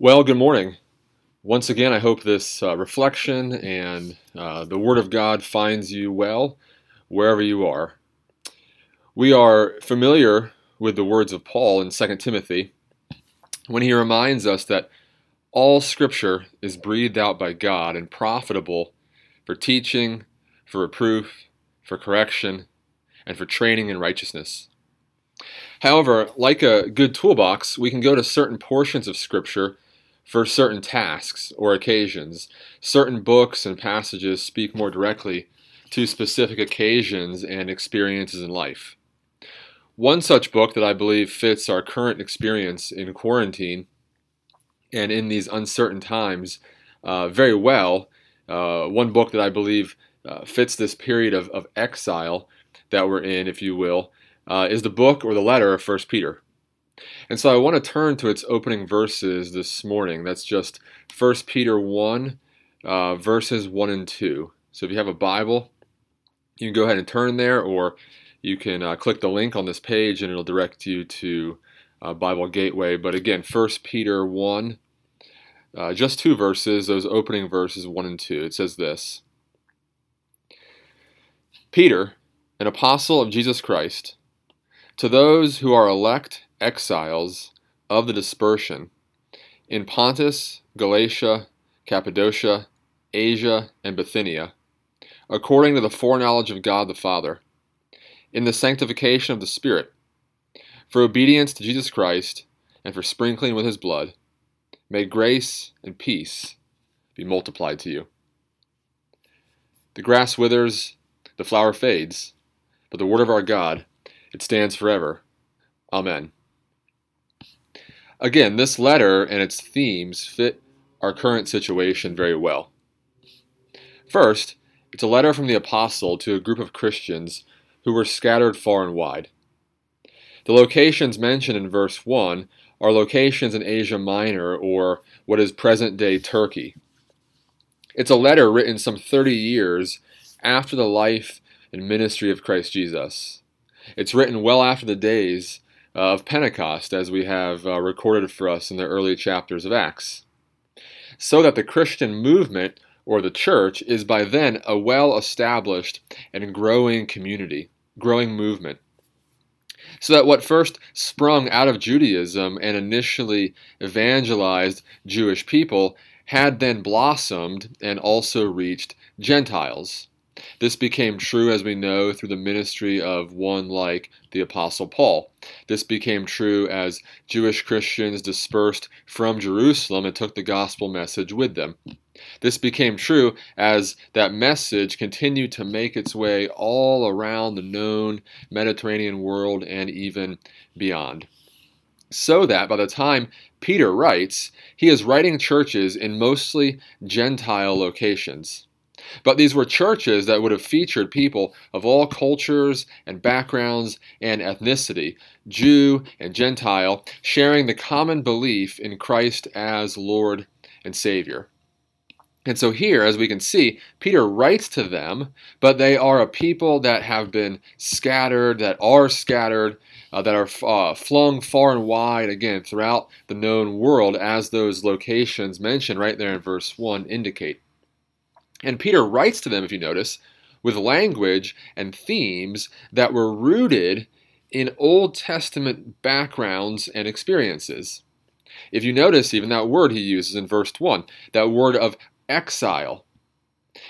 Well, good morning. Once again, I hope this uh, reflection and uh, the Word of God finds you well wherever you are. We are familiar with the words of Paul in 2 Timothy when he reminds us that all Scripture is breathed out by God and profitable for teaching, for reproof, for correction, and for training in righteousness. However, like a good toolbox, we can go to certain portions of Scripture for certain tasks or occasions. Certain books and passages speak more directly to specific occasions and experiences in life. One such book that I believe fits our current experience in quarantine and in these uncertain times uh, very well, uh, one book that I believe uh, fits this period of, of exile that we're in, if you will, uh, is the book or the letter of First Peter. And so I want to turn to its opening verses this morning. That's just 1 Peter 1, uh, verses 1 and 2. So if you have a Bible, you can go ahead and turn there, or you can uh, click the link on this page and it'll direct you to uh, Bible Gateway. But again, 1 Peter 1, uh, just two verses, those opening verses 1 and 2. It says this Peter, an apostle of Jesus Christ, to those who are elect exiles of the dispersion in Pontus, Galatia, Cappadocia, Asia, and Bithynia, according to the foreknowledge of God the Father, in the sanctification of the Spirit, for obedience to Jesus Christ, and for sprinkling with his blood, may grace and peace be multiplied to you. The grass withers, the flower fades, but the word of our God, it stands forever. Amen. Again, this letter and its themes fit our current situation very well. First, it's a letter from the apostle to a group of Christians who were scattered far and wide. The locations mentioned in verse 1 are locations in Asia Minor or what is present day Turkey. It's a letter written some 30 years after the life and ministry of Christ Jesus. It's written well after the days of Pentecost, as we have uh, recorded for us in the early chapters of Acts. So that the Christian movement, or the church, is by then a well established and growing community, growing movement. So that what first sprung out of Judaism and initially evangelized Jewish people had then blossomed and also reached Gentiles. This became true, as we know, through the ministry of one like the Apostle Paul. This became true as Jewish Christians dispersed from Jerusalem and took the gospel message with them. This became true as that message continued to make its way all around the known Mediterranean world and even beyond. So that by the time Peter writes, he is writing churches in mostly Gentile locations. But these were churches that would have featured people of all cultures and backgrounds and ethnicity, Jew and Gentile, sharing the common belief in Christ as Lord and Savior. And so here, as we can see, Peter writes to them, but they are a people that have been scattered, that are scattered, uh, that are uh, flung far and wide, again, throughout the known world, as those locations mentioned right there in verse 1 indicate. And Peter writes to them, if you notice, with language and themes that were rooted in Old Testament backgrounds and experiences. If you notice, even that word he uses in verse 1, that word of exile.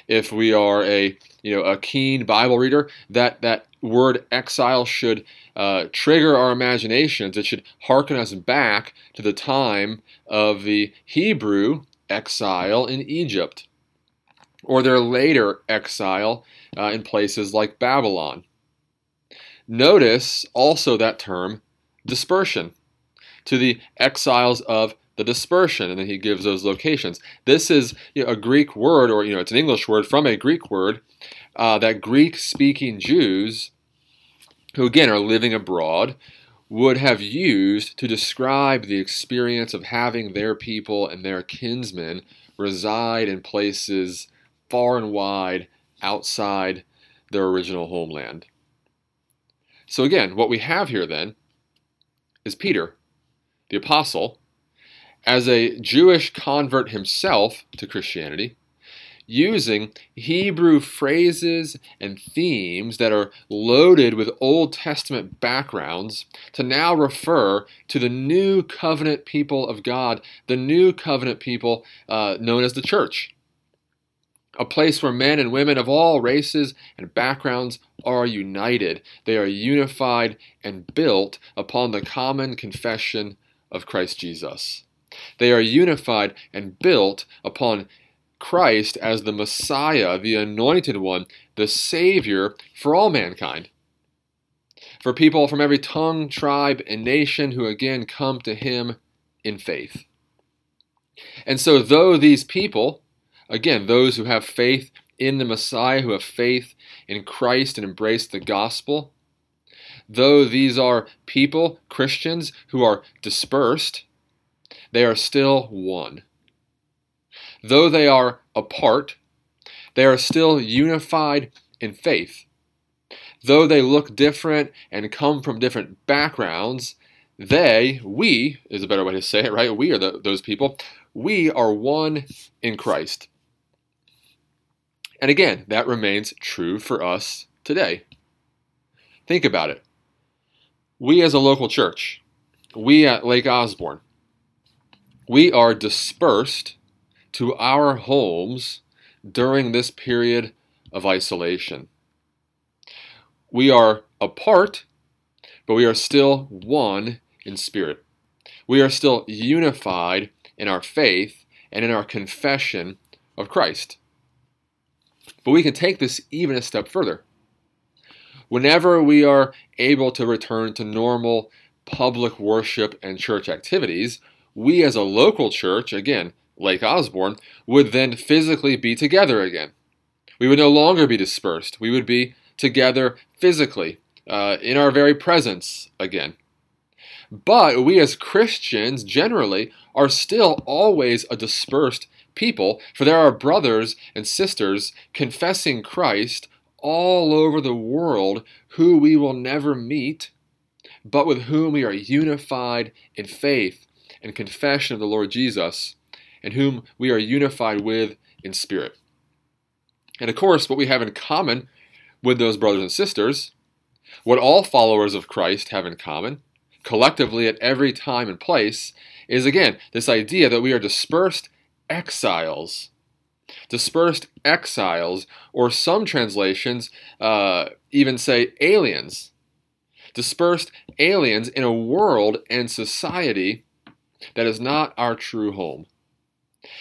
If we are a you know a keen Bible reader, that that word exile should uh, trigger our imaginations. It should hearken us back to the time of the Hebrew exile in Egypt or their later exile uh, in places like Babylon. Notice also that term dispersion to the exiles of the dispersion, and then he gives those locations. This is you know, a Greek word, or you know, it's an English word from a Greek word uh, that Greek-speaking Jews, who again are living abroad, would have used to describe the experience of having their people and their kinsmen reside in places far and wide outside their original homeland. So, again, what we have here then is Peter, the apostle, as a Jewish convert himself to Christianity, using Hebrew phrases and themes that are loaded with Old Testament backgrounds to now refer to the new covenant people of God, the new covenant people uh, known as the church. A place where men and women of all races and backgrounds are united. They are unified and built upon the common confession of Christ Jesus. They are unified and built upon Christ as the Messiah, the Anointed One, the Savior for all mankind. For people from every tongue, tribe, and nation who again come to Him in faith. And so, though these people, again, those who have faith in the Messiah, who have faith in Christ and embrace the gospel, though these are people, Christians, who are dispersed, they are still one. Though they are apart, they are still unified in faith. Though they look different and come from different backgrounds, they, we, is a better way to say it, right? We are the, those people. We are one in Christ. And again, that remains true for us today. Think about it. We, as a local church, we at Lake Osborne, we are dispersed to our homes during this period of isolation. We are apart, but we are still one in spirit. We are still unified in our faith and in our confession of Christ. But we can take this even a step further. Whenever we are able to return to normal public worship and church activities, we as a local church, again, Lake Osborne, would then physically be together again. We would no longer be dispersed. We would be together physically, uh, in our very presence again. But we as Christians generally are still always a dispersed people, for there are brothers and sisters confessing Christ all over the world who we will never meet, but with whom we are unified in faith and confession of the Lord Jesus and whom we are unified with in spirit. And of course, what we have in common with those brothers and sisters, what all followers of Christ have in common, collectively at every time and place, is again this idea that we are dispersed exiles. Dispersed exiles, or some translations uh, even say aliens. Dispersed aliens in a world and society that is not our true home.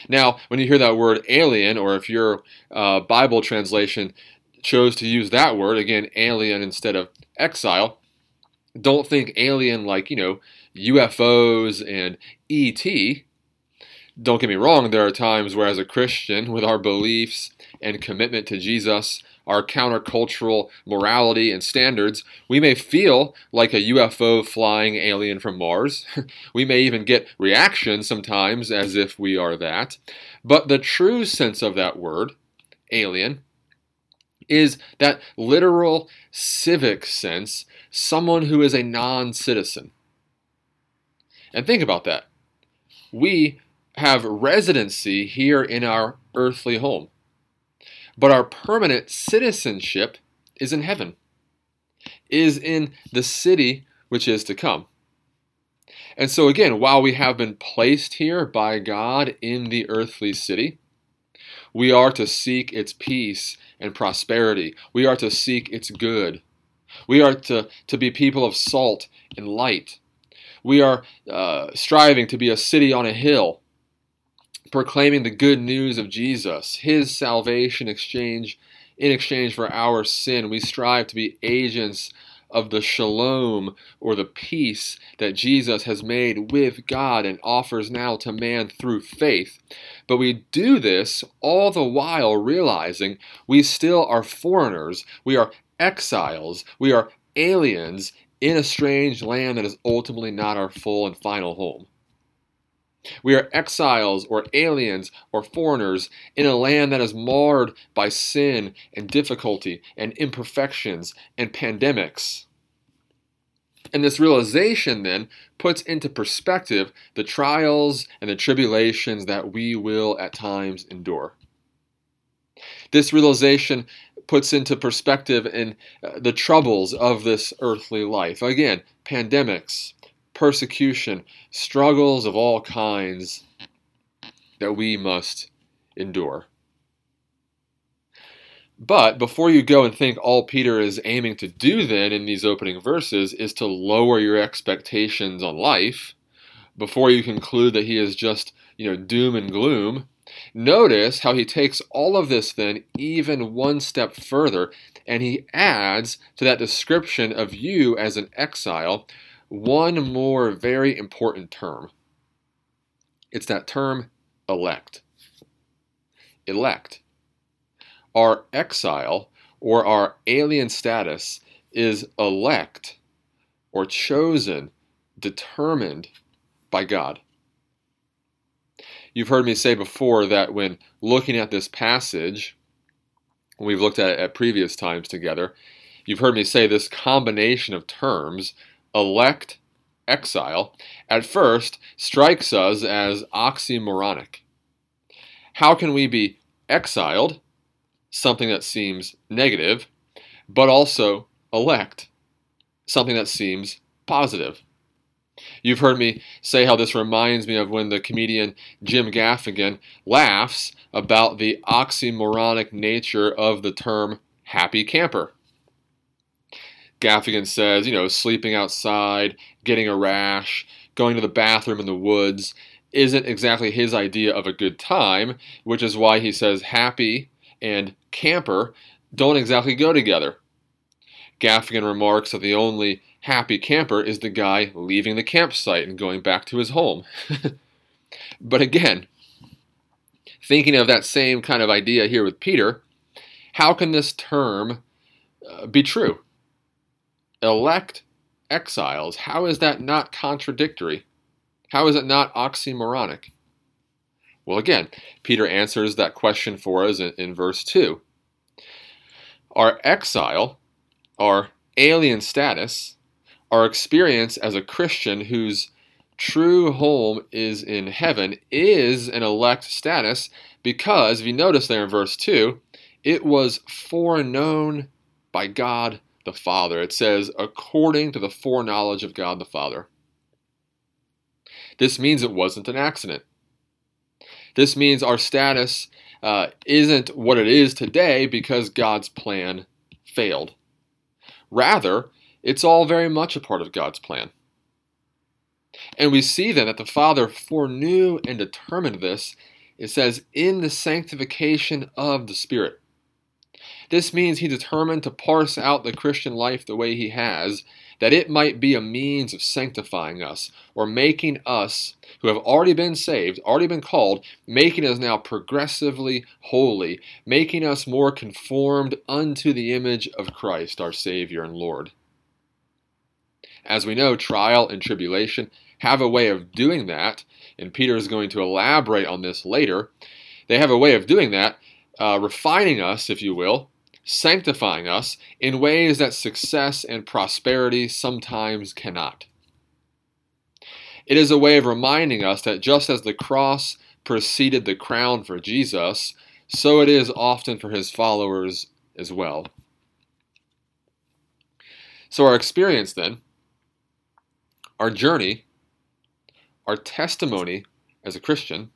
Now, when you hear that word alien, or if your uh, Bible translation chose to use that word, again, alien instead of exile, don't think alien like, you know, UFOs and ET. Don't get me wrong, there are times where, as a Christian, with our beliefs and commitment to Jesus, our countercultural morality and standards, we may feel like a UFO flying alien from Mars. we may even get reactions sometimes as if we are that. But the true sense of that word, alien, is that literal civic sense, someone who is a non citizen. And think about that. We have residency here in our earthly home but our permanent citizenship is in heaven, is in the city which is to come. And so, again, while we have been placed here by God in the earthly city, we are to seek its peace and prosperity. We are to seek its good. We are to, to be people of salt and light. We are uh, striving to be a city on a hill proclaiming the good news of Jesus, his salvation exchange in exchange for our sin. We strive to be agents of the shalom or the peace that Jesus has made with God and offers now to man through faith. But we do this all the while realizing we still are foreigners, we are exiles, we are aliens in a strange land that is ultimately not our full and final home. We are exiles or aliens or foreigners in a land that is marred by sin and difficulty and imperfections and pandemics. And this realization then puts into perspective the trials and the tribulations that we will at times endure. This realization puts into perspective in uh, the troubles of this earthly life. Again, pandemics, persecution, struggles of all kinds that we must endure. But before you go and think all Peter is aiming to do then in these opening verses is to lower your expectations on life, before you conclude that he is just, you know, doom and gloom, notice how he takes all of this then even one step further and he adds to that description of you as an exile one more very important term. It's that term elect. Elect. Our exile or our alien status is elect or chosen, determined by God. You've heard me say before that when looking at this passage, we've looked at it at previous times together, you've heard me say this combination of terms, elect, exile, at first strikes us as oxymoronic. How can we be exiled something that seems negative, but also elect, something that seems positive. You've heard me say how this reminds me of when the comedian Jim Gaffigan laughs about the oxymoronic nature of the term happy camper. Gaffigan says, you know, sleeping outside, getting a rash, going to the bathroom in the woods isn't exactly his idea of a good time, which is why he says happy and camper don't exactly go together. Gaffigan remarks that the only happy camper is the guy leaving the campsite and going back to his home. but again, thinking of that same kind of idea here with Peter, how can this term uh, be true? Elect exiles, how is that not contradictory? How is it not oxymoronic? Well, again, Peter answers that question for us in, in verse 2. Our exile, our alien status, our experience as a Christian whose true home is in heaven is an elect status because, if you notice there in verse 2, it was foreknown by God the Father. It says, according to the foreknowledge of God the Father. This means it wasn't an accident. This means our status uh, isn't what it is today because God's plan failed. Rather, it's all very much a part of God's plan. And we see then that the Father foreknew and determined this. It says, in the sanctification of the Spirit. This means he determined to parse out the Christian life the way he has, that it might be a means of sanctifying us, or making us, who have already been saved, already been called, making us now progressively holy, making us more conformed unto the image of Christ, our Savior and Lord. As we know, trial and tribulation have a way of doing that, and Peter is going to elaborate on this later. They have a way of doing that, uh, refining us, if you will, sanctifying us in ways that success and prosperity sometimes cannot. It is a way of reminding us that just as the cross preceded the crown for Jesus, so it is often for his followers as well. So, our experience then, our journey, our testimony as a Christian,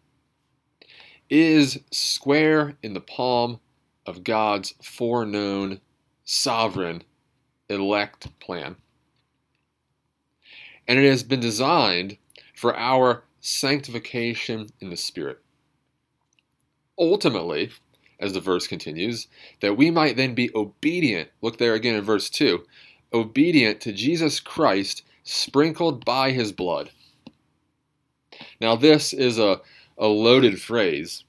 is square in the palm of God's foreknown, sovereign, elect plan. And it has been designed for our sanctification in the Spirit. Ultimately, as the verse continues, that we might then be obedient. Look there again in verse 2 obedient to Jesus Christ, sprinkled by his blood. Now, this is a, a loaded phrase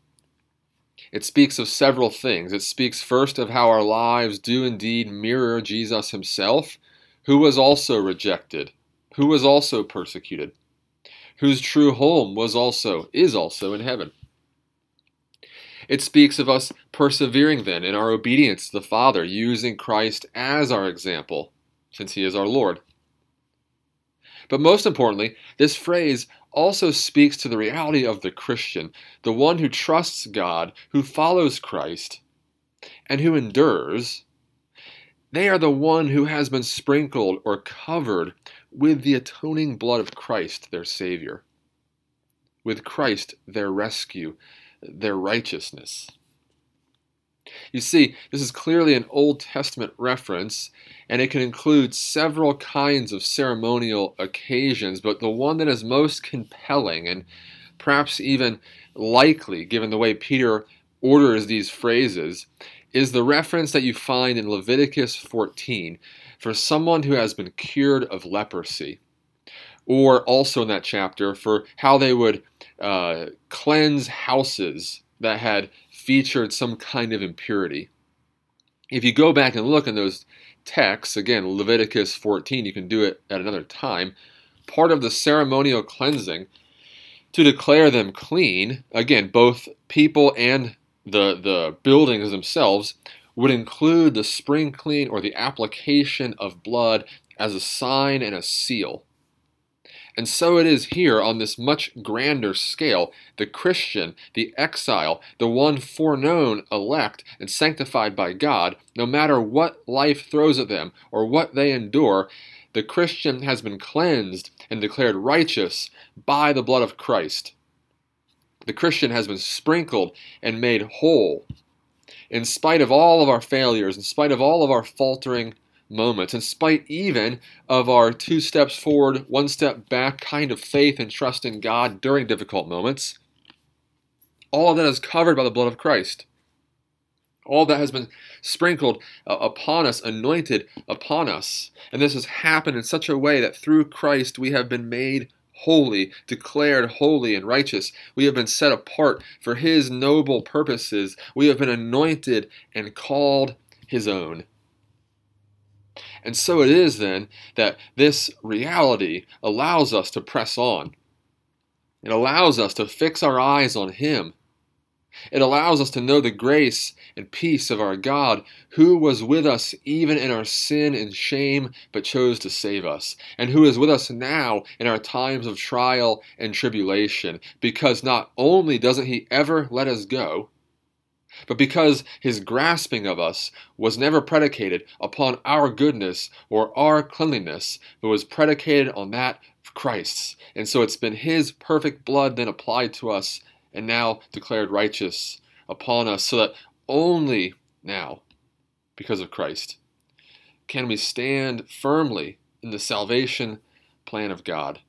it speaks of several things. It speaks first of how our lives do indeed mirror Jesus himself, who was also rejected, who was also persecuted, whose true home was also is also in heaven. It speaks of us persevering then in our obedience to the Father, using Christ as our example, since he is our Lord. But most importantly, this phrase also speaks to the reality of the Christian, the one who trusts God, who follows Christ, and who endures. They are the one who has been sprinkled or covered with the atoning blood of Christ, their Savior. With Christ, their rescue, their righteousness. You see, this is clearly an Old Testament reference, and it can include several kinds of ceremonial occasions, but the one that is most compelling and perhaps even likely, given the way Peter orders these phrases, is the reference that you find in Leviticus 14 for someone who has been cured of leprosy. Or also in that chapter for how they would uh, cleanse houses that had featured some kind of impurity. If you go back and look in those texts, again, Leviticus 14, you can do it at another time, part of the ceremonial cleansing to declare them clean, again, both people and the, the buildings themselves, would include the sprinkling or the application of blood as a sign and a seal. And so it is here on this much grander scale. The Christian, the exile, the one foreknown, elect, and sanctified by God, no matter what life throws at them or what they endure, the Christian has been cleansed and declared righteous by the blood of Christ. The Christian has been sprinkled and made whole. In spite of all of our failures, in spite of all of our faltering moments, in spite even of our two steps forward, one step back kind of faith and trust in God during difficult moments. All of that is covered by the blood of Christ. All that has been sprinkled uh, upon us, anointed upon us. And this has happened in such a way that through Christ we have been made holy, declared holy and righteous. We have been set apart for His noble purposes. We have been anointed and called His own. And so it is then that this reality allows us to press on. It allows us to fix our eyes on Him. It allows us to know the grace and peace of our God, who was with us even in our sin and shame, but chose to save us, and who is with us now in our times of trial and tribulation, because not only doesn't He ever let us go, but because his grasping of us was never predicated upon our goodness or our cleanliness, but was predicated on that of Christ's. And so it's been his perfect blood then applied to us and now declared righteous upon us, so that only now, because of Christ, can we stand firmly in the salvation plan of God.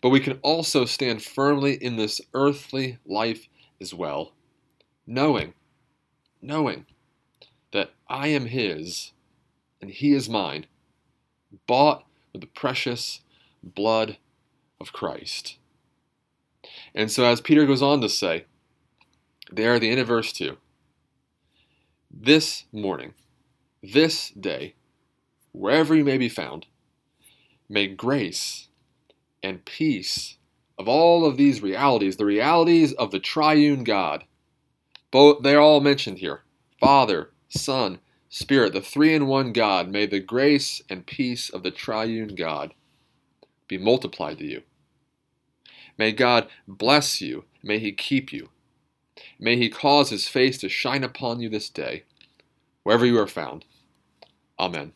But we can also stand firmly in this earthly life as well knowing, knowing that I am His and He is mine, bought with the precious blood of Christ. And so, as Peter goes on to say, there at the end of verse 2, this morning, this day, wherever you may be found, may grace and peace of all of these realities, the realities of the triune God, both they're all mentioned here. Father, Son, Spirit, the three in one God, may the grace and peace of the triune God be multiplied to you. May God bless you. May he keep you. May he cause his face to shine upon you this day, wherever you are found. Amen.